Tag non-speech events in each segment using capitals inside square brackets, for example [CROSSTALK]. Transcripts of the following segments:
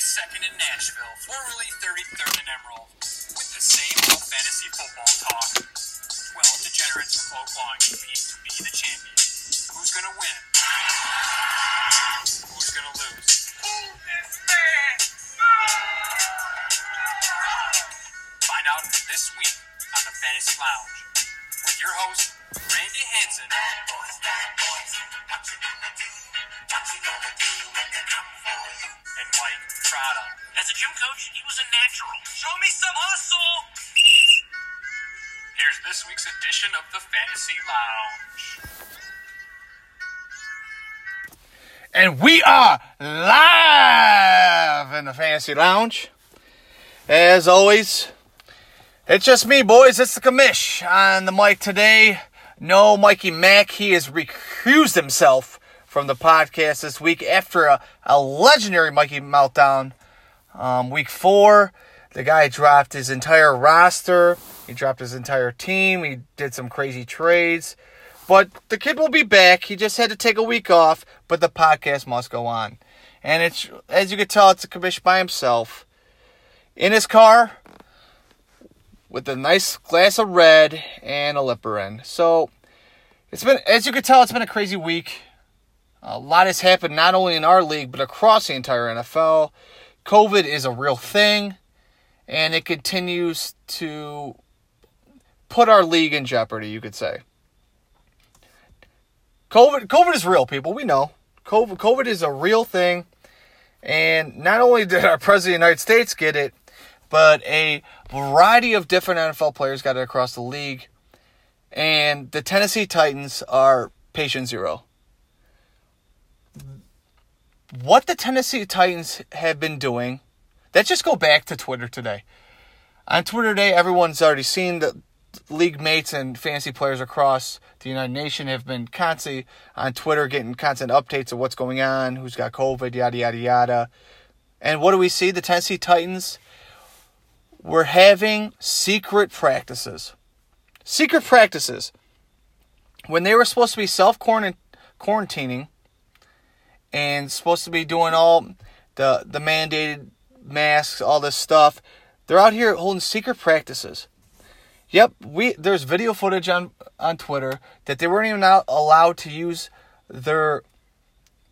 22nd in Nashville, formerly 33rd in Emerald, with the same old fantasy football talk. 12 degenerates from Oak Lawn compete to be the champion. Who's gonna win? Who's gonna lose? This man? Find out this week on the Fantasy Lounge with your host, Randy Hanson. As a gym coach, he was a natural. Show me some hustle. Here's this week's edition of the Fantasy Lounge. And we are live in the Fantasy Lounge. As always, it's just me, boys. It's the commish on the mic today. No Mikey Mack. He has recused himself from the podcast this week after a, a legendary Mikey meltdown. Um, week four, the guy dropped his entire roster. He dropped his entire team. He did some crazy trades. But the kid will be back. He just had to take a week off, but the podcast must go on. And it's as you can tell, it's a commission by himself. In his car with a nice glass of red and a lipper in. So it's been as you can tell, it's been a crazy week. A lot has happened not only in our league, but across the entire NFL. COVID is a real thing, and it continues to put our league in jeopardy, you could say. COVID, COVID is real, people. We know. COVID, COVID is a real thing. And not only did our President of the United States get it, but a variety of different NFL players got it across the league. And the Tennessee Titans are patient zero what the Tennessee Titans have been doing, let's just go back to Twitter today. On Twitter today, everyone's already seen that league mates and fantasy players across the United Nation have been constantly on Twitter getting constant updates of what's going on, who's got COVID, yada, yada, yada. And what do we see? The Tennessee Titans were having secret practices. Secret practices. When they were supposed to be self quarantining and supposed to be doing all the the mandated masks, all this stuff. They're out here holding secret practices. Yep, we there's video footage on on Twitter that they weren't even allowed to use their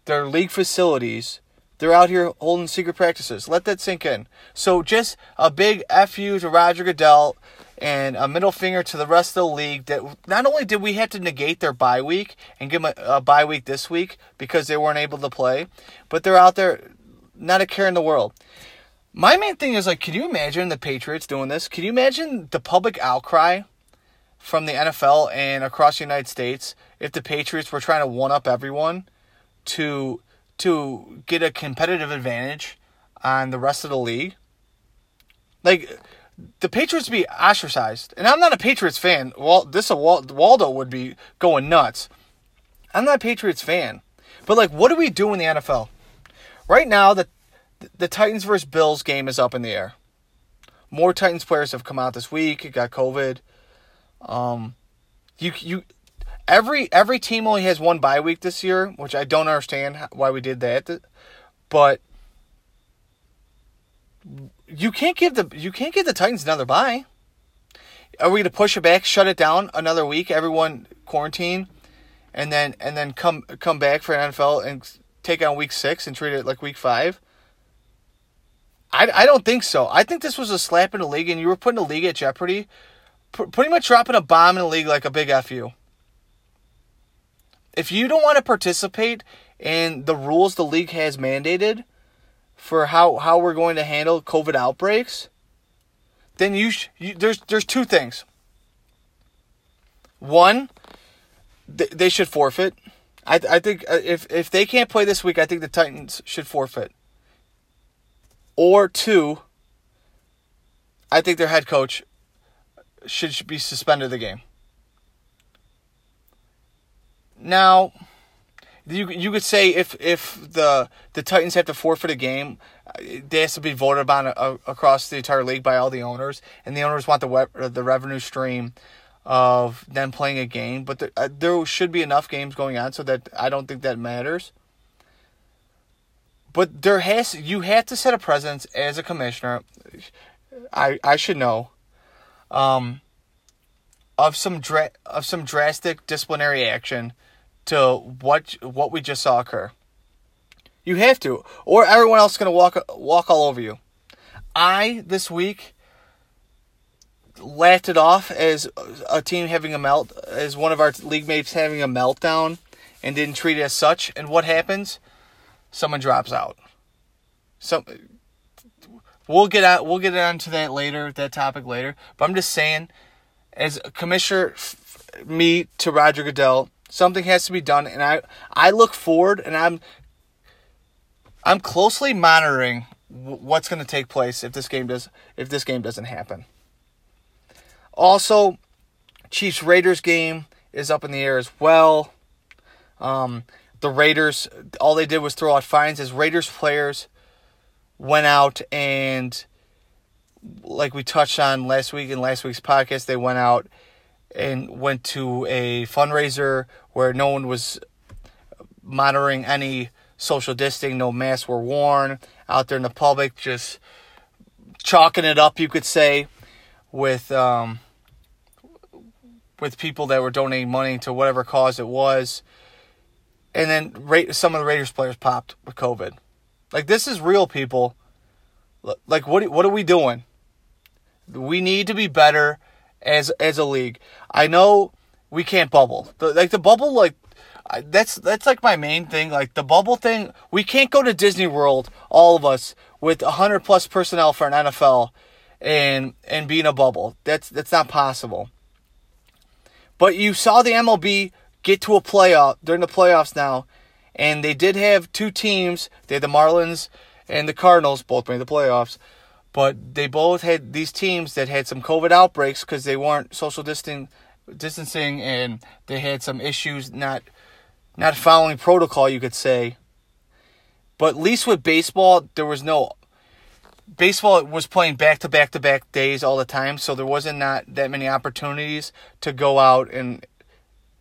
their league facilities. They're out here holding secret practices. Let that sink in. So just a big fu to Roger Goodell and a middle finger to the rest of the league that not only did we have to negate their bye week and give them a, a bye week this week because they weren't able to play, but they're out there not a care in the world. My main thing is like, can you imagine the Patriots doing this? Can you imagine the public outcry from the NFL and across the United States if the Patriots were trying to one up everyone to to get a competitive advantage on the rest of the league? Like the Patriots be ostracized, and I'm not a Patriots fan. Well, this a Waldo would be going nuts. I'm not a Patriots fan, but like, what do we do in the NFL right now? The the Titans versus Bills game is up in the air. More Titans players have come out this week. It got COVID. Um, you you every every team only has one bye week this year, which I don't understand why we did that. But you can't give the you can't give the Titans another bye. Are we going to push it back, shut it down another week, everyone quarantine, and then and then come come back for an NFL and take on week six and treat it like week five? I, I don't think so. I think this was a slap in the league, and you were putting the league at jeopardy, P- pretty much dropping a bomb in the league like a big fu. If you don't want to participate in the rules the league has mandated for how, how we're going to handle COVID outbreaks, then you, sh- you there's there's two things. One, th- they should forfeit. I I think uh, if if they can't play this week, I think the Titans should forfeit. Or two, I think their head coach should, should be suspended the game. Now, you you could say if if the the Titans have to forfeit a game, they has to be voted upon a, a, across the entire league by all the owners, and the owners want the web, the revenue stream of them playing a game. But the, uh, there should be enough games going on so that I don't think that matters. but there has you have to set a precedence as a commissioner. I I should know. Um. Of some dra- of some drastic disciplinary action to what what we just saw occur. You have to, or everyone else is gonna walk walk all over you. I this week laughed it off as a team having a melt, as one of our league mates having a meltdown, and didn't treat it as such. And what happens? Someone drops out. So we'll get out. We'll get onto that later. That topic later. But I'm just saying, as Commissioner, me to Roger Goodell, something has to be done, and I I look forward, and I'm I'm closely monitoring what's going to take place if this game does if this game doesn't happen. Also, Chiefs Raiders game is up in the air as well. Um, the Raiders, all they did was throw out fines as Raiders players went out and, like we touched on last week in last week's podcast, they went out and went to a fundraiser where no one was monitoring any social distancing, no masks were worn out there in the public, just chalking it up, you could say, with um, with people that were donating money to whatever cause it was. And then some of the Raiders players popped with COVID. Like this is real, people. Like what what are we doing? We need to be better as as a league. I know we can't bubble. The, like the bubble, like that's that's like my main thing. Like the bubble thing, we can't go to Disney World, all of us, with hundred plus personnel for an NFL, and and be in a bubble. That's that's not possible. But you saw the MLB get to a playoff during the playoffs now, and they did have two teams. They had the Marlins and the Cardinals both made the playoffs, but they both had these teams that had some COVID outbreaks because they weren't social distancing, distancing, and they had some issues not not following protocol, you could say. But at least with baseball, there was no baseball was playing back to back to back days all the time, so there wasn't not that many opportunities to go out and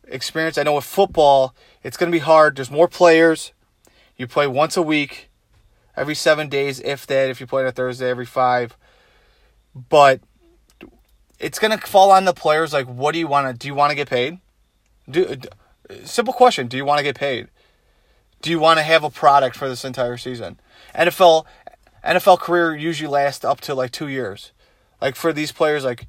experience. I know with football, it's going to be hard. There's more players. You play once a week, every seven days, if that. If you play on a Thursday, every five. But it's going to fall on the players. Like, what do you want to? Do you want to get paid? Do Simple question: Do you want to get paid? Do you want to have a product for this entire season? NFL NFL career usually lasts up to like two years. Like for these players, like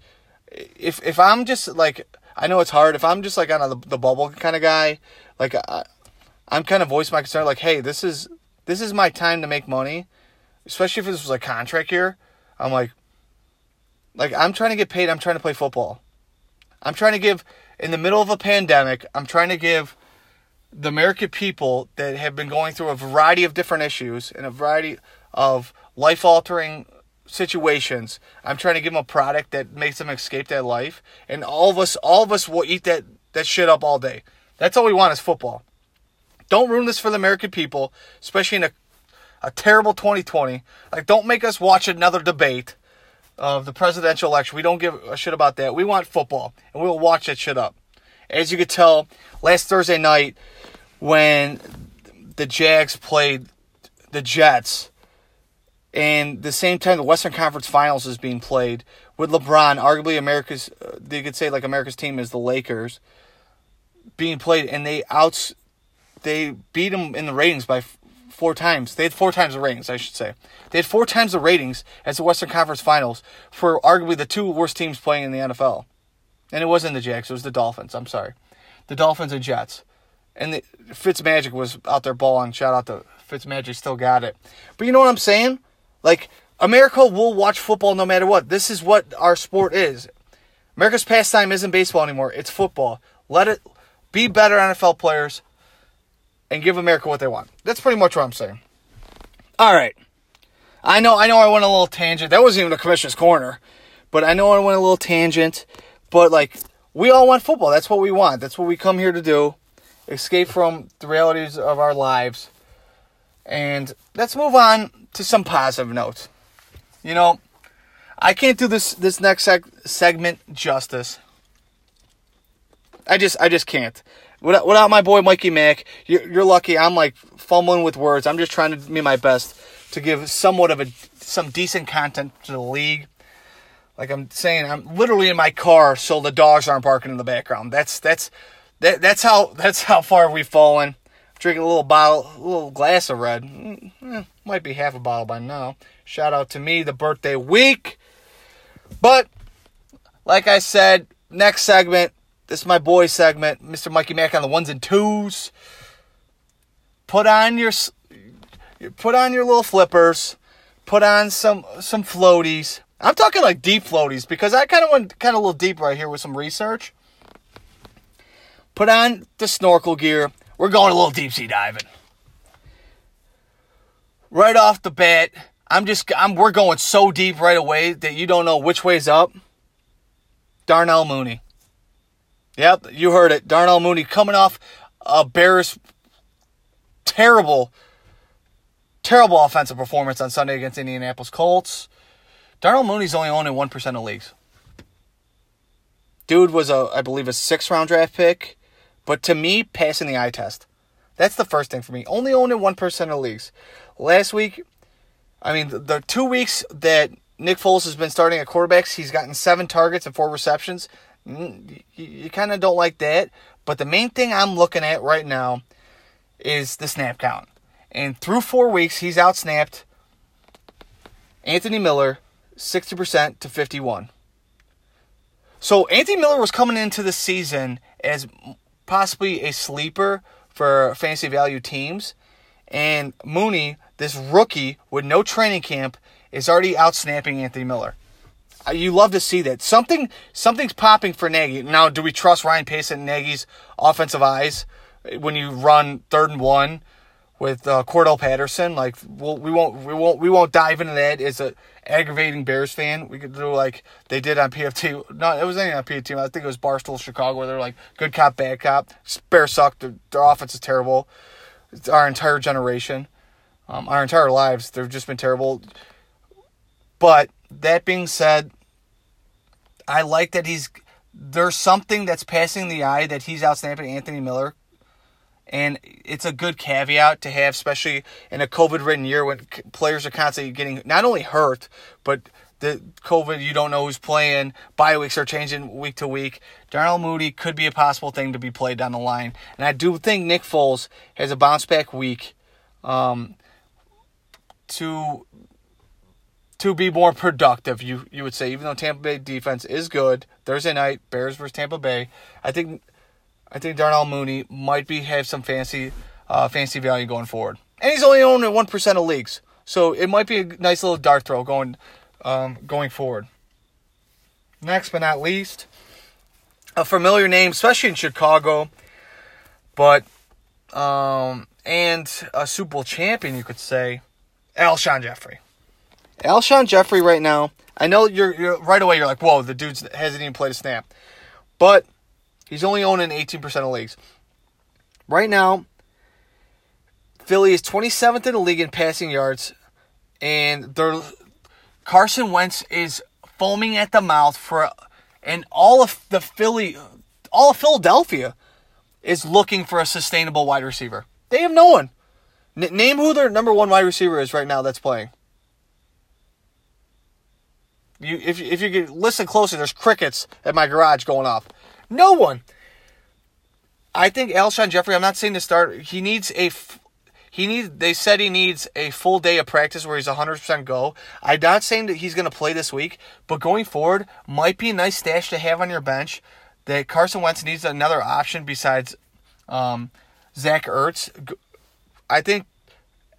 if if I'm just like I know it's hard. If I'm just like on a, the bubble kind of guy, like I, I'm kind of voicing my concern. Like, hey, this is this is my time to make money, especially if this was a contract year. I'm like, like I'm trying to get paid. I'm trying to play football. I'm trying to give in the middle of a pandemic, I'm trying to give the American people that have been going through a variety of different issues and a variety of life altering situations. I'm trying to give them a product that makes them escape that life. And all of us all of us will eat that, that shit up all day. That's all we want is football. Don't ruin this for the American people, especially in a a terrible 2020. Like don't make us watch another debate of the presidential election. We don't give a shit about that. We want football, and we'll watch that shit up. As you could tell, last Thursday night when the Jags played the Jets, and the same time the Western Conference Finals is being played with LeBron, arguably America's, uh, they could say like America's team is the Lakers, being played, and they outs, they beat them in the ratings by four times. They had four times the ratings, I should say. They had four times the ratings as the Western Conference Finals for arguably the two worst teams playing in the NFL. And it wasn't the Jags, it was the Dolphins. I'm sorry. The Dolphins and Jets. And the, Fitzmagic was out there balling. Shout out to Fitzmagic, still got it. But you know what I'm saying? Like, America will watch football no matter what. This is what our sport is. America's pastime isn't baseball anymore, it's football. Let it be better NFL players and give America what they want. That's pretty much what I'm saying. All right. I know I know I went a little tangent. That wasn't even a commissioner's corner. But I know I went a little tangent. But like we all want football. That's what we want. That's what we come here to do. Escape from the realities of our lives. And let's move on to some positive notes. You know, I can't do this this next seg- segment justice. I just I just can't. Without, without my boy Mikey Mack, you're, you're lucky. I'm like fumbling with words. I'm just trying to do my best to give somewhat of a some decent content to the league. Like I'm saying, I'm literally in my car, so the dogs aren't barking in the background. That's that's that, that's how that's how far we've fallen. Drinking a little bottle, a little glass of red. Mm, eh, might be half a bottle by now. Shout out to me, the birthday week. But like I said, next segment. This is my boy segment, Mr. Mikey Mack on the ones and twos. Put on your put on your little flippers. Put on some some floaties. I'm talking like deep floaties because I kind of went kind of a little deep right here with some research. Put on the snorkel gear. We're going a little deep sea diving. Right off the bat, I'm just I'm we're going so deep right away that you don't know which way's up. Darnell Mooney. Yep, you heard it. Darnell Mooney coming off a Bears terrible terrible offensive performance on Sunday against Indianapolis Colts. Darnell Mooney's only owned in 1% of leagues. Dude was a I believe a six round draft pick, but to me passing the eye test. That's the first thing for me. Only owned in 1% of leagues. Last week I mean, the, the two weeks that Nick Foles has been starting at quarterbacks, he's gotten seven targets and four receptions. You, kind of don't like that. But the main thing I'm looking at right now is the snap count. And through four weeks, he's outsnapped Anthony Miller 60% to 51. So Anthony Miller was coming into the season as possibly a sleeper for fantasy value teams. And Mooney this rookie with no training camp is already out snapping Anthony Miller. You love to see that. Something something's popping for Nagy. Now, do we trust Ryan Pace and Nagy's offensive eyes when you run third and one with uh, Cordarrelle Patterson? Like, we'll, we won't we won't we won't dive into that as a aggravating Bears fan. We could do like they did on PFT. No, it was anything on PFT. I think it was Barstool Chicago where they're like good cop, bad cop. Bears suck. Their, their offense is terrible. It's our entire generation. Um, our entire lives, they've just been terrible. But that being said, I like that he's there's something that's passing the eye that he's outsnapping Anthony Miller. And it's a good caveat to have, especially in a COVID ridden year when players are constantly getting not only hurt, but the COVID, you don't know who's playing. Bye weeks are changing week to week. Darnell Moody could be a possible thing to be played down the line. And I do think Nick Foles has a bounce back week. Um, to to be more productive, you you would say, even though Tampa Bay defense is good, Thursday night, Bears versus Tampa Bay, I think I think Darnell Mooney might be have some fancy uh, fancy value going forward. And he's only owned in one percent of leagues. So it might be a nice little dart throw going um, going forward. Next but not least, a familiar name, especially in Chicago, but um, and a Super Bowl champion, you could say. Alshon Jeffery. Alshon Jeffery right now, I know you're, you're right away you're like, whoa, the dude hasn't even played a snap. But he's only owning 18% of leagues. Right now, Philly is 27th in the league in passing yards, and their Carson Wentz is foaming at the mouth for, and all of the Philly, all of Philadelphia is looking for a sustainable wide receiver. They have no one. N- name who their number one wide receiver is right now that's playing. You, if if you listen closely, there's crickets at my garage going off. No one. I think Alshon Jeffery. I'm not saying to start. He needs a. He needs. They said he needs a full day of practice where he's 100% go. I'm not saying that he's going to play this week, but going forward might be a nice stash to have on your bench. That Carson Wentz needs another option besides um, Zach Ertz. I think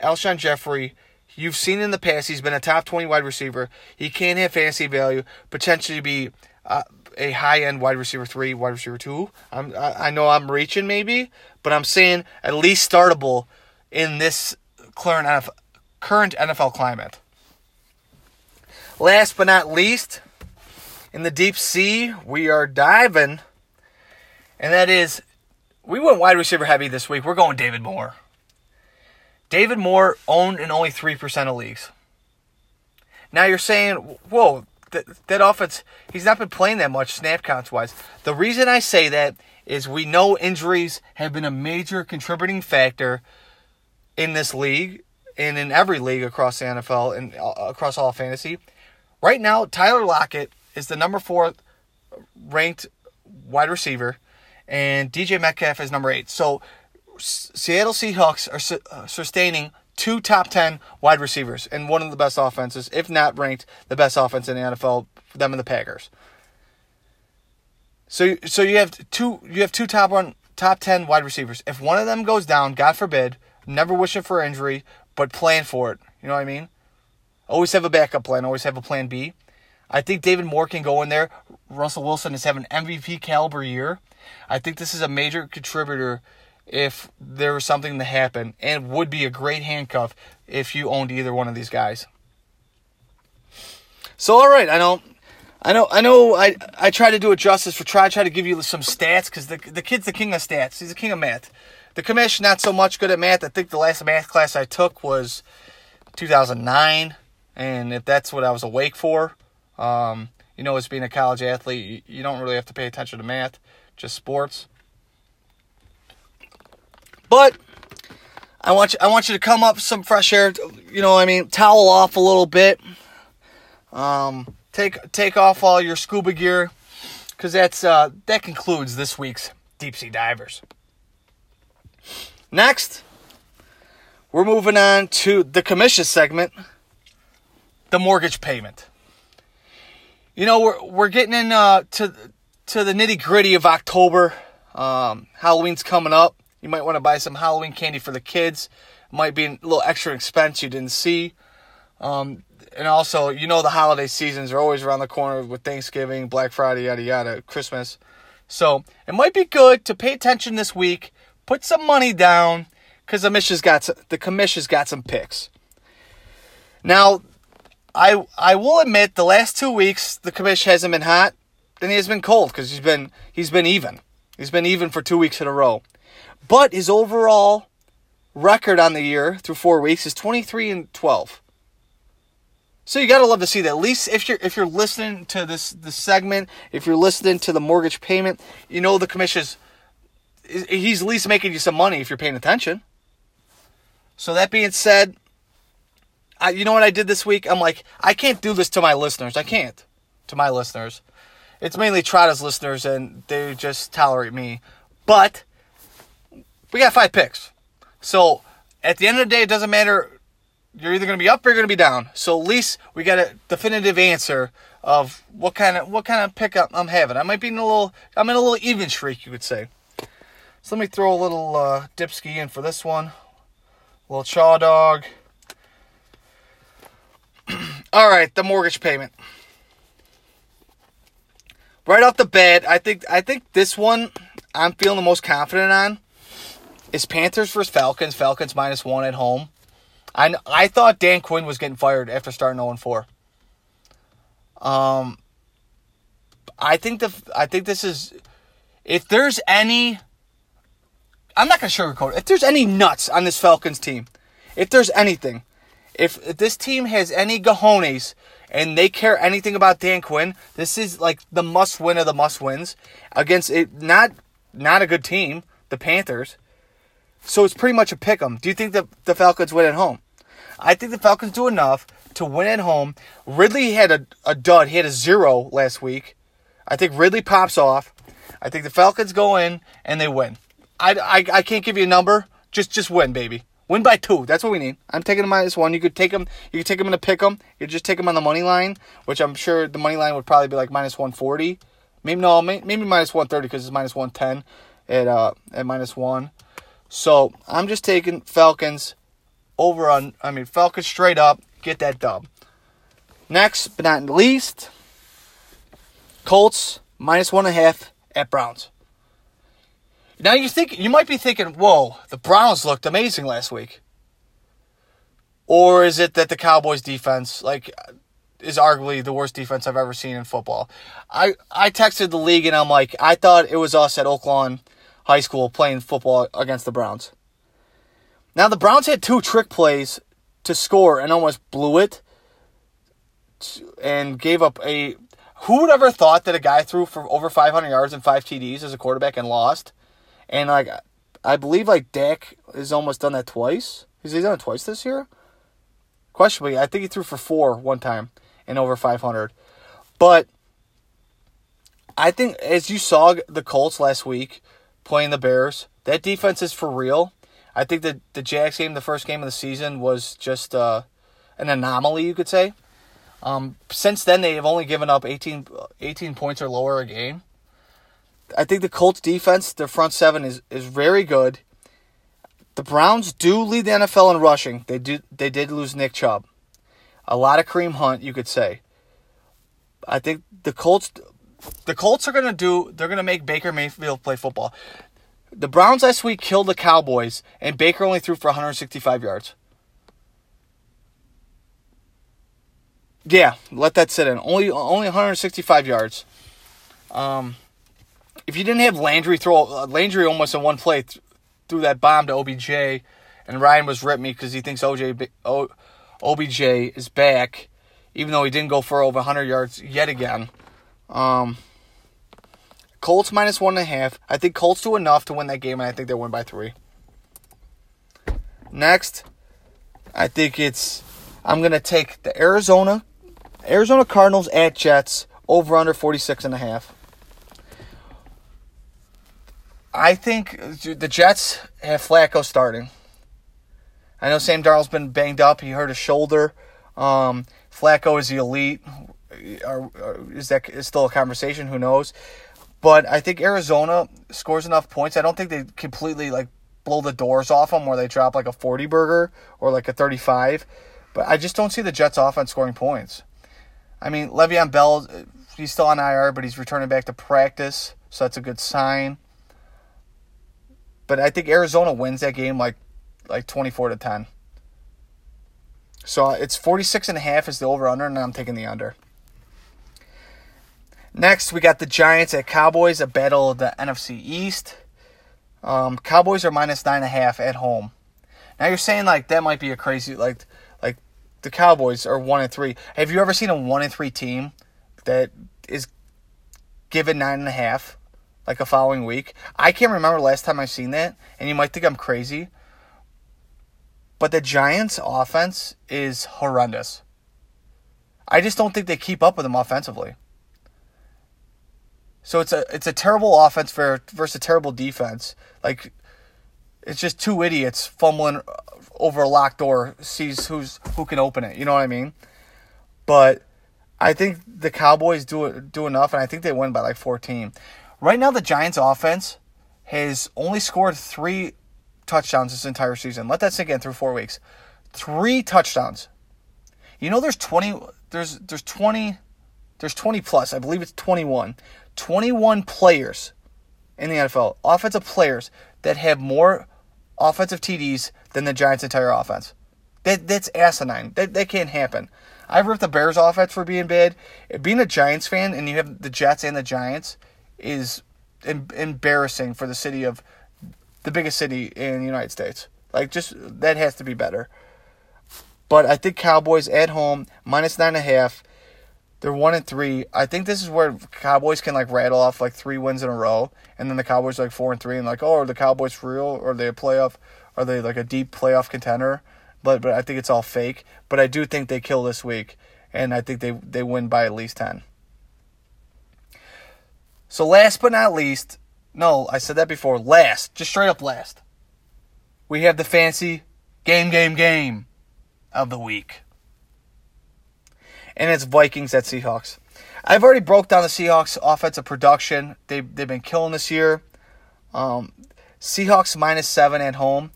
Alshon Jeffery, you've seen in the past, he's been a top 20 wide receiver. He can have fantasy value, potentially be uh, a high end wide receiver three, wide receiver two. I'm, I, know I'm reaching maybe, but I'm saying at least startable in this current NFL, current NFL climate. Last but not least, in the deep sea, we are diving, and that is we went wide receiver heavy this week. We're going David Moore. David Moore owned in only 3% of leagues. Now you're saying, whoa, that, that offense, he's not been playing that much snap counts wise. The reason I say that is we know injuries have been a major contributing factor in this league and in every league across the NFL and uh, across all fantasy. Right now, Tyler Lockett is the number four ranked wide receiver, and DJ Metcalf is number eight. So Seattle Seahawks are su- uh, sustaining two top 10 wide receivers and one of the best offenses, if not ranked the best offense in the NFL, them and the Packers. So so you have two you have two top one top 10 wide receivers. If one of them goes down, God forbid, never wishing for injury, but plan for it. You know what I mean? Always have a backup plan, always have a plan B. I think David Moore can go in there. Russell Wilson is having MVP caliber year. I think this is a major contributor if there was something to happen and would be a great handcuff if you owned either one of these guys. So all right, I know I know I know I I try to do it justice for try try to give you some stats because the the kid's the king of stats. He's the king of math. The commission not so much good at math. I think the last math class I took was 2009, and if that's what I was awake for, um, you know, as being a college athlete, you, you don't really have to pay attention to math, just sports. But I want you, I want you to come up some fresh air. You know, I mean, towel off a little bit. Um, take take off all your scuba gear, because that's uh, that concludes this week's deep sea divers. Next, we're moving on to the commission segment, the mortgage payment. You know, we're we're getting in uh, to to the nitty gritty of October. Um, Halloween's coming up. You might want to buy some Halloween candy for the kids. Might be a little extra expense you didn't see. Um, and also, you know, the holiday seasons are always around the corner with Thanksgiving, Black Friday, yada yada, Christmas. So it might be good to pay attention this week, put some money down, because the commission's got some, the commission's got some picks. Now, I I will admit the last two weeks the commission hasn't been hot, and he has been cold because he's been he's been even. He's been even for two weeks in a row. But his overall record on the year through four weeks is 23 and 12. So you gotta love to see that. At least if you're if you're listening to this this segment, if you're listening to the mortgage payment, you know the commission's he's at least making you some money if you're paying attention. So that being said, I, you know what I did this week? I'm like, I can't do this to my listeners. I can't to my listeners. It's mainly Trotta's listeners, and they just tolerate me. But we got five picks. So at the end of the day, it doesn't matter. You're either going to be up or you're going to be down. So at least we got a definitive answer of what kind of what kind of pick I'm having. I might be in a little. I'm in a little even streak, you could say. So let me throw a little uh, dipski in for this one. A little chaw dog. [CLEARS THROAT] All right, the mortgage payment. Right off the bat, I think I think this one I'm feeling the most confident on is Panthers versus Falcons. Falcons minus one at home. I I thought Dan Quinn was getting fired after starting 0 4. Um, I think the I think this is if there's any. I'm not gonna sugarcoat it. If there's any nuts on this Falcons team, if there's anything, if, if this team has any gajones and they care anything about Dan Quinn, this is like the must win of the must wins against it. Not not a good team, the Panthers. So it's pretty much a pick 'em. Do you think that the Falcons win at home? I think the Falcons do enough to win at home. Ridley had a, a dud. He had a zero last week. I think Ridley pops off. I think the Falcons go in and they win. I, I, I can't give you a number. Just just win, baby. Win by two. That's what we need. I'm taking them minus one. You could take them. You could take them in a pick them. You could just take them on the money line, which I'm sure the money line would probably be like minus 140. Maybe no, maybe minus 130 because it's minus 110 at uh at minus one. So I'm just taking Falcons over on, I mean, Falcons straight up, get that dub. Next, but not least, Colts minus one and a half at Browns. Now you think you might be thinking, "Whoa, the Browns looked amazing last week," or is it that the Cowboys' defense, like, is arguably the worst defense I've ever seen in football? I I texted the league and I'm like, I thought it was us at Oaklawn high school playing football against the Browns. Now, the Browns had two trick plays to score and almost blew it and gave up a, Who would ever thought that a guy threw for over 500 yards and five TDs as a quarterback and lost? And like, I believe like Dak has almost done that twice. Has he done it twice this year? Questionably, I think he threw for four one time and over 500. But I think as you saw the Colts last week playing the Bears, that defense is for real. I think that the Jags game, the first game of the season, was just uh, an anomaly, you could say. Um, since then, they have only given up 18, 18 points or lower a game. I think the Colts defense, their front seven is, is very good. The Browns do lead the NFL in rushing. They do they did lose Nick Chubb. A lot of Kareem Hunt, you could say. I think the Colts the Colts are gonna do they're gonna make Baker Mayfield play football. The Browns last week killed the Cowboys, and Baker only threw for 165 yards. Yeah, let that sit in. Only only 165 yards. Um, if you didn't have Landry throw uh, Landry almost in one play th- threw that bomb to OBJ, and Ryan was ripped me because he thinks OJ o, OBJ is back, even though he didn't go for over 100 yards yet again. Um, Colts minus one and a half. I think Colts do enough to win that game, and I think they win by three. Next, I think it's I'm gonna take the Arizona Arizona Cardinals at Jets over under 46 and a half. I think the Jets have Flacco starting. I know Sam Darnold's been banged up. He hurt his shoulder. Um, Flacco is the elite. Or, or is that is still a conversation? Who knows? But I think Arizona scores enough points. I don't think they completely like blow the doors off them where they drop like a 40 burger or like a 35. But I just don't see the Jets offense scoring points. I mean, Le'Veon Bell, he's still on IR, but he's returning back to practice, so that's a good sign. But I think Arizona wins that game like like 24 to 10. So uh, it's 46 and a half is the over under and I'm taking the under. Next, we got the Giants at Cowboys, a battle of the NFC East. Um, Cowboys are minus nine and a half at home. Now you're saying like that might be a crazy like like the Cowboys are one and three. Have you ever seen a one and three team that is given nine and a half like a following week? I can't remember last time I've seen that, and you might think I'm crazy. But the Giants' offense is horrendous. I just don't think they keep up with them offensively. So it's a it's a terrible offense for versus a terrible defense. Like it's just two idiots fumbling uh, over a locked door, sees who's who can open it. You know what I mean? But I think the Cowboys do do enough, and I think they win by like 14. Right now, the Giants' offense has only scored three touchdowns this entire season. Let that sink in through four weeks. Three touchdowns. You know, there's 20. There's there's 20. There's 20 plus. I believe it's 21. 21 players in the NFL, offensive players that have more offensive TDs than the Giants' entire offense. That that's asinine. That that can't happen. I've ripped the Bears offense for being bad. Being a Giants fan and you have the Jets and the Giants is em- embarrassing for the city of the biggest city in the United States. Like just that has to be better. But I think Cowboys at home minus nine and a half. They're one and three. I think this is where Cowboys can like rattle off like three wins in a row, and then the Cowboys are like four and three, and like, oh, are the Cowboys for real? Are they a playoff? Are they like a deep playoff contender? But but I think it's all fake. But I do think they kill this week, and I think they they win by at least ten. So last but not least, no, I said that before. Last, just straight up last. We have the fancy game, game, game of the week and it's Vikings at Seahawks. I've already broke down the Seahawks offensive production. They they've been killing this year. Um, Seahawks minus seven at home.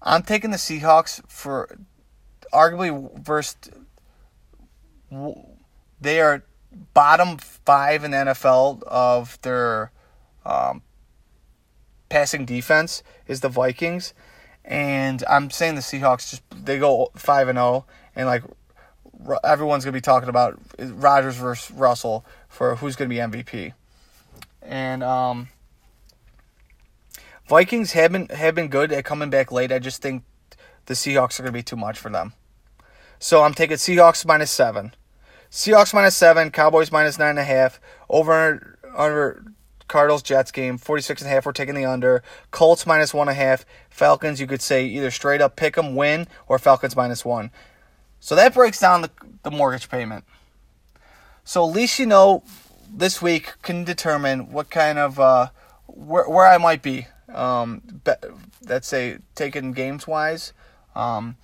I'm taking the Seahawks for arguably versus. They are bottom five in the NFL of their um, passing defense is the Vikings, and I'm saying the Seahawks just they go five and zero and like everyone's going to be talking about Rodgers versus Russell for who's going to be MVP. And um, Vikings have been have been good at coming back late. I just think the Seahawks are going to be too much for them. So I'm taking Seahawks minus seven. Seahawks minus seven, Cowboys minus nine and a half. Over under Cardinals Jets game, 46 and a half. We're taking the under. Colts minus one and a half. Falcons, you could say either straight up pick them, win or Falcons minus one. So that breaks down the, the mortgage payment. So at least you know this week can determine what kind of uh, where where I might be. Um, be, let's say taken games wise. Um,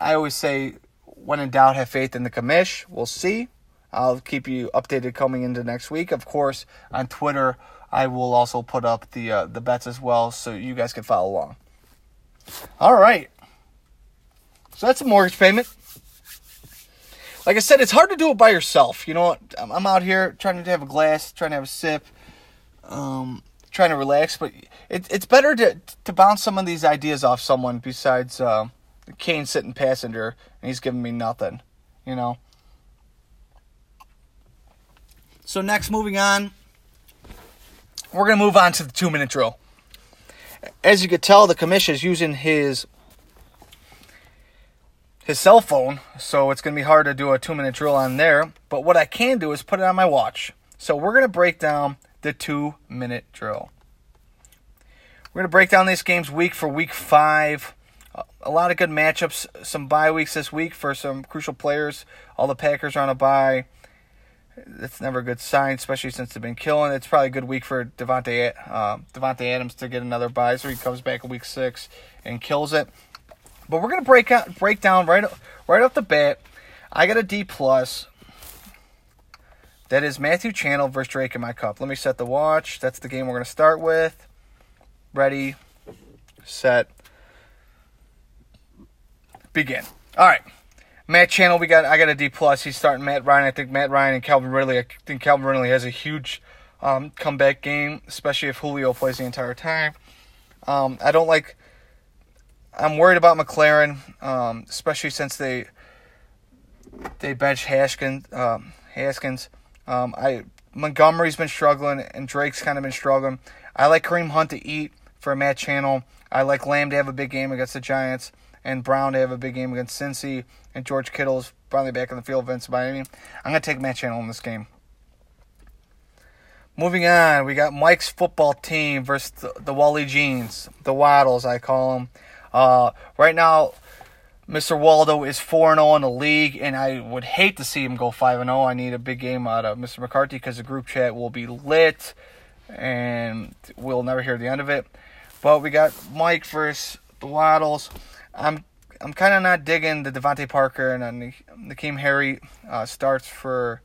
I always say when in doubt, have faith in the commish. We'll see. I'll keep you updated coming into next week. Of course, on Twitter, I will also put up the uh, the bets as well, so you guys can follow along. All right. So that's a mortgage payment. Like I said, it's hard to do it by yourself. You know what? I'm, I'm out here trying to have a glass, trying to have a sip, um, trying to relax. But it, it's better to to bounce some of these ideas off someone besides uh, Kane sitting passenger and he's giving me nothing. You know. So next, moving on, we're gonna move on to the two minute drill. As you could tell, the commission is using his his cell phone, so it's gonna be hard to do a two minute drill on there. But what I can do is put it on my watch. So we're gonna break down the two minute drill. We're gonna break down these games week for week five. A lot of good matchups, some bye weeks this week for some crucial players. All the Packers are on a bye. That's never a good sign, especially since they've been killing. It's probably a good week for Davante uh, Davante Adams to get another bye, so he comes back in week six and kills it. But we're gonna break out break down right right off the bat. I got a D plus. That is Matthew Channel versus Drake in my cup. Let me set the watch. That's the game we're gonna start with. Ready, set, begin. All right. Matt Channel, we got. I got a D plus. He's starting Matt Ryan. I think Matt Ryan and Calvin Ridley. I think Calvin Ridley has a huge um, comeback game, especially if Julio plays the entire time. Um, I don't like. I'm worried about McLaurin, um, especially since they they bench Haskins. Um, Haskins. Um, I Montgomery's been struggling and Drake's kind of been struggling. I like Kareem Hunt to eat for Matt Channel. I like Lamb to have a big game against the Giants and Brown to have a big game against Cincy, and George Kittle's finally back in the field against Miami. I'm to take Matt Channel in this game. Moving on, we got Mike's football team versus the, the Wally Jeans, the Waddles, I call them. Uh, right now, Mr. Waldo is 4 0 in the league, and I would hate to see him go 5 0. I need a big game out of Mr. McCarthy because the group chat will be lit, and we'll never hear the end of it. But we got Mike versus the Waddles. I'm I'm kind of not digging the DeVante Parker and then N'Keal Harry uh, starts for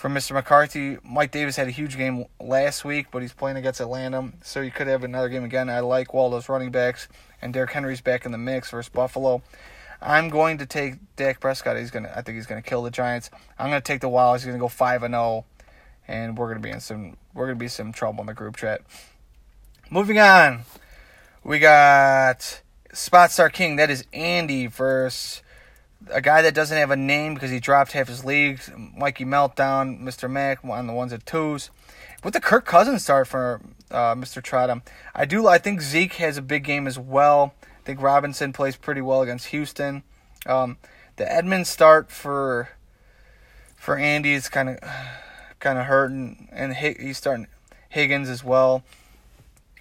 for Mr. McCarthy. Mike Davis had a huge game last week, but he's playing against Atlanta, so he could have another game again. I like Waldo's running backs, and Derrick Henry's back in the mix versus Buffalo. I'm going to take Dak Prescott. He's gonna. I think he's gonna kill the Giants. I'm gonna take the Wild. He's gonna go five and zero, oh, and we're gonna be in some. We're gonna be some trouble in the group chat. Moving on, we got Spot Star King. That is Andy versus a guy that doesn't have a name because he dropped half his leagues. Mikey Meltdown, Mr. Mac on the ones and twos. With the Kirk Cousins start for uh, Mr. Trotta, I do. I think Zeke has a big game as well. I think Robinson plays pretty well against Houston. Um, the Edmonds start for for Andy is kind of kind of hurting, and he's starting Higgins as well.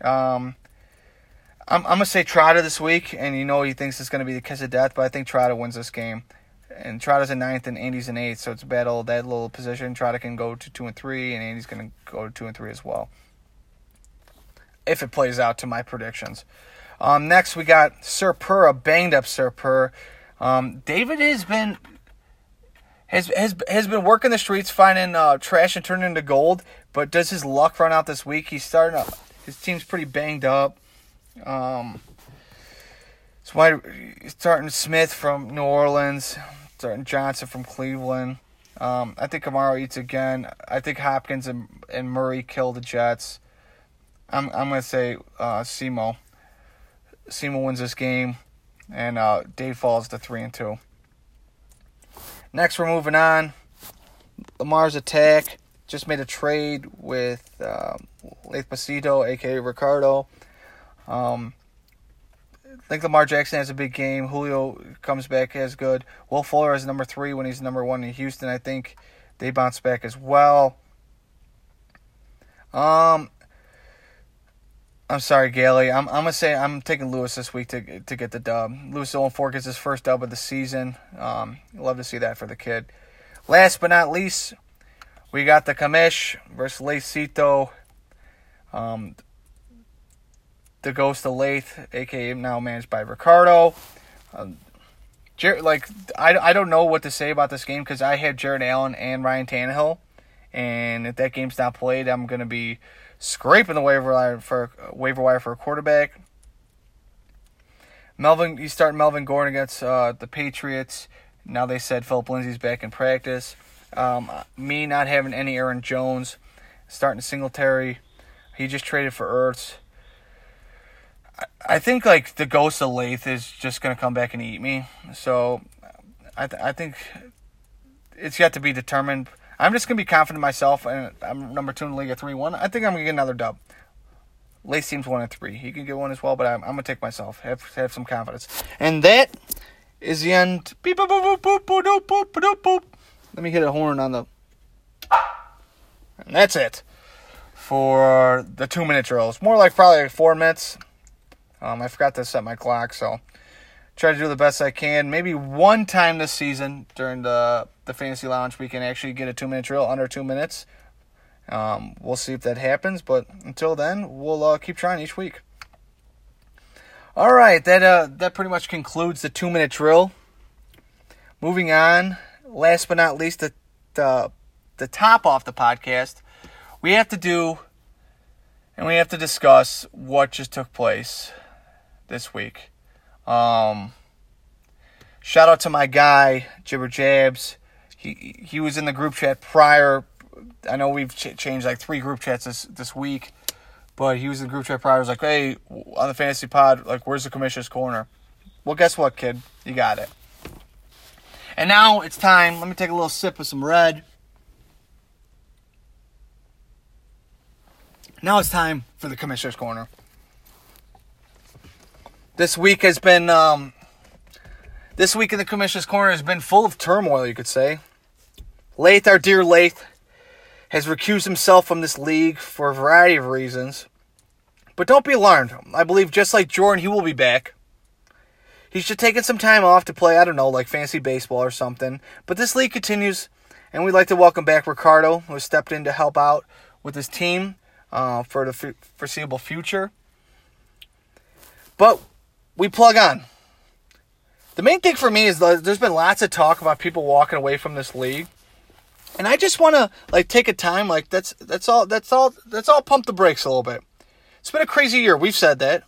Um, I'm, I'm gonna say Trotta this week, and you know he thinks it's gonna be the kiss of death, but I think Trotta wins this game. And Trotta's in ninth, and Andy's in eighth, so it's a battle that little position. Trotta can go to two and three, and Andy's gonna go to two and three as well. If it plays out to my predictions. Um, next we got Sir Purr, a banged up Sir Purr. Um, David has been has has has been working the streets, finding uh, trash and turning into gold. But does his luck run out this week? He's starting. To, his team's pretty banged up. Um, it's why starting Smith from New Orleans, starting Johnson from Cleveland. Um, I think Kamara eats again. I think Hopkins and, and Murray kill the Jets. I'm I'm gonna say uh, Simo. Simo wins this game, and uh, Dave falls to three and two. Next, we're moving on. Lamar's attack just made a trade with uh, Leith Pasito, aka Ricardo. Um, think Lamar Jackson has a big game. Julio comes back as good. Will Fuller is number three when he's number one in Houston. I think they bounce back as well. Um, I'm sorry, Gailey. I'm I'm gonna say I'm taking Lewis this week to to get the dub. Lewis 0 4 gets his first dub of the season. Um, love to see that for the kid. Last but not least, we got the Kamish versus Lacito. Um, the Ghost of Lath, aka now managed by Ricardo. Um, Jer- like I, I don't know what to say about this game because I have Jared Allen and Ryan Tannehill, and if that game's not played, I'm gonna be scraping the waiver wire for waiver wire for a quarterback. Melvin, you start Melvin Gordon against uh, the Patriots. Now they said Phillip Lindsay's back in practice. Um, me not having any Aaron Jones, starting Singletary. He just traded for Ertz. I think like the ghost of Lathe is just gonna come back and eat me. So I th- I think it's yet to be determined. I'm just gonna be confident myself, and I'm number two in the league at three one. I think I'm gonna get another dub. Lace seems one and three. He can get one as well, but I'm, I'm gonna take myself. Have have some confidence. And that is the end. Beep, boop, boop, boop, boop, boop, boop, boop. Let me hit a horn on the. And that's it for the two minute drills. More like probably like four minutes. Um, I forgot to set my clock, so try to do the best I can. Maybe one time this season during the the fantasy lounge, we can actually get a two minute drill under two minutes. Um, we'll see if that happens, but until then, we'll uh, keep trying each week. All right, that uh, that pretty much concludes the two minute drill. Moving on, last but not least, the the the top off the podcast, we have to do, and we have to discuss what just took place this week. Um, shout out to my guy Jibber Jabs. He he was in the group chat prior. I know we've ch- changed like three group chats this this week, but he was in the group chat prior. I was like, "Hey, on the fantasy pod, like, where's the commissioner's corner?" Well, guess what, kid? You got it. And now it's time. Let me take a little sip of some red. Now it's time for the commissioner's corner this week has been um, this week in the commissioner's corner has been full of turmoil you could say. Lath, our dear Lath, has recused himself from this league for a variety of reasons. But don't be alarmed. I believe just like jordan he will be back. He's just taking some time off to play i don't know like fancy baseball or something. But this league continues and we'd like to welcome back ricardo who has stepped in to help out with his team uh, for the foreseeable future. But we plug on. The main thing for me is there's been lots of talk about people walking away from this league. And I just want to like take a time like that's that's all that's all that's all pump the brakes a little bit. It's been a crazy year. We've said that.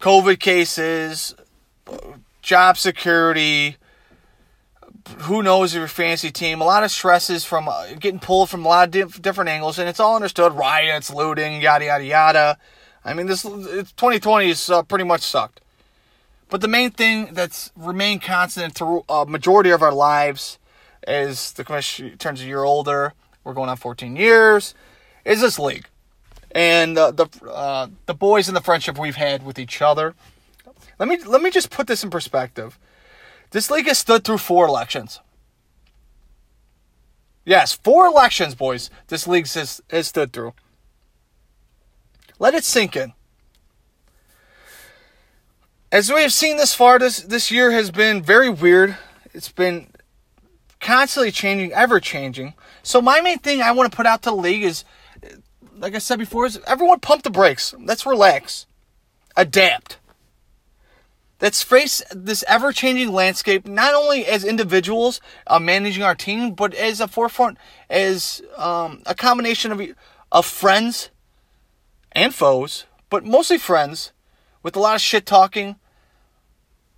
COVID cases, job security, who knows your fantasy team, a lot of stresses from uh, getting pulled from a lot of different angles, and it's all understood riots, looting, yada, yada, yada. I mean, this 2020 is uh, pretty much sucked. But the main thing that's remained constant through a majority of our lives as the commission turns a year older, we're going on 14 years, is this league. And uh, the uh, the boys and the friendship we've had with each other. Let me let me just put this in perspective. This league has stood through four elections. Yes, four elections, boys. This league has, has stood through. Let it sink in. As we have seen this far, this, this year has been very weird. It's been constantly changing, ever changing. So my main thing I want to put out to the league is, like I said before, is everyone pump the brakes. Let's relax, adapt. Let's face this ever-changing landscape, not only as individuals uh, managing our team, but as a forefront, as um, a combination of of friends and foes, but mostly friends, with a lot of shit talking,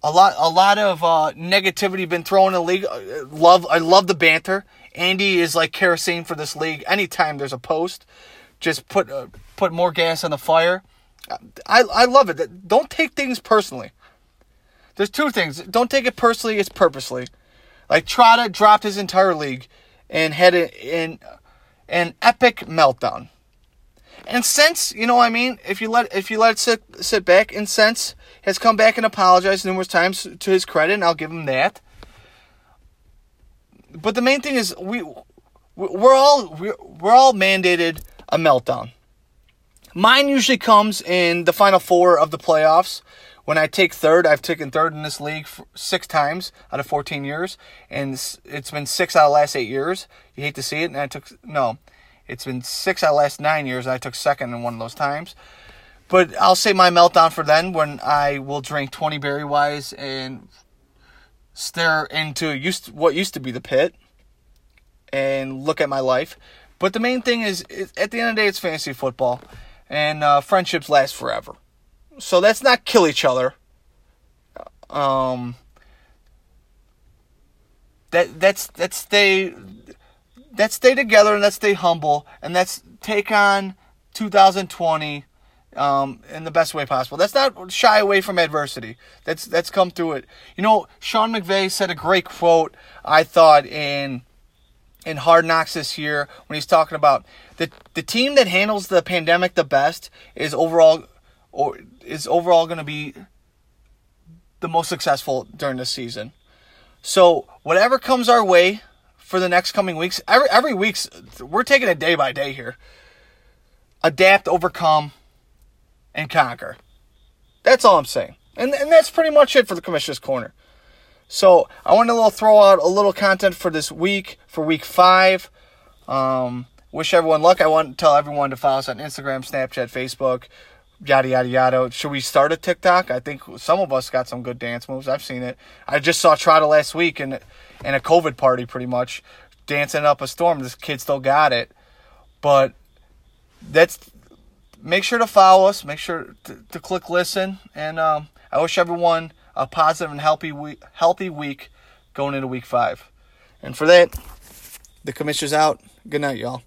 a lot, a lot of uh, negativity been thrown in the league. Uh, love, I love the banter. Andy is like kerosene for this league. Anytime there's a post, just put uh, put more gas on the fire. I I love it. Don't take things personally. There's two things. Don't take it personally. It's purposely. Like Trotta dropped his entire league and had an an epic meltdown. And since you know, what I mean, if you let if you let it sit sit back, and since has come back and apologized numerous times to his credit, and I'll give him that. But the main thing is we we're all we're, we're all mandated a meltdown. Mine usually comes in the final four of the playoffs. When I take third, I've taken third in this league six times out of 14 years, and it's been six out of the last eight years. You hate to see it, and I took no, it's been six out of the last nine years, I took second in one of those times. But I'll say my meltdown for then when I will drink 20 Berry Wise and stare into used what used to be the pit and look at my life. But the main thing is, at the end of the day, it's fantasy football, and uh, friendships last forever. So let's not kill each other. Um, that that's that stay that stay together and let's stay humble and let's take on 2020 um, in the best way possible. Let's not shy away from adversity. That's that's come through it. You know, Sean McVay said a great quote. I thought in in Hard Knocks this year when he's talking about the the team that handles the pandemic the best is overall or is overall going to be the most successful during the season. So whatever comes our way for the next coming weeks, every every week's we're taking it day by day here. Adapt, overcome, and conquer. That's all I'm saying. And and that's pretty much it for the commissioner's corner. So I want to little throw out a little content for this week, for week five. Um, wish everyone luck. I want to tell everyone to follow us on Instagram, Snapchat, Facebook, yada yada yada. Should we start a TikTok? I think some of us got some good dance moves. I've seen it. I just saw Trotta last week in in a COVID party, pretty much dancing up a storm. This kid still got it, but that's make sure to follow us. Make sure to, to click listen, and um, I wish everyone a positive and healthy week, healthy week going into week five. And for that, the commissioner's out. Good night, y'all.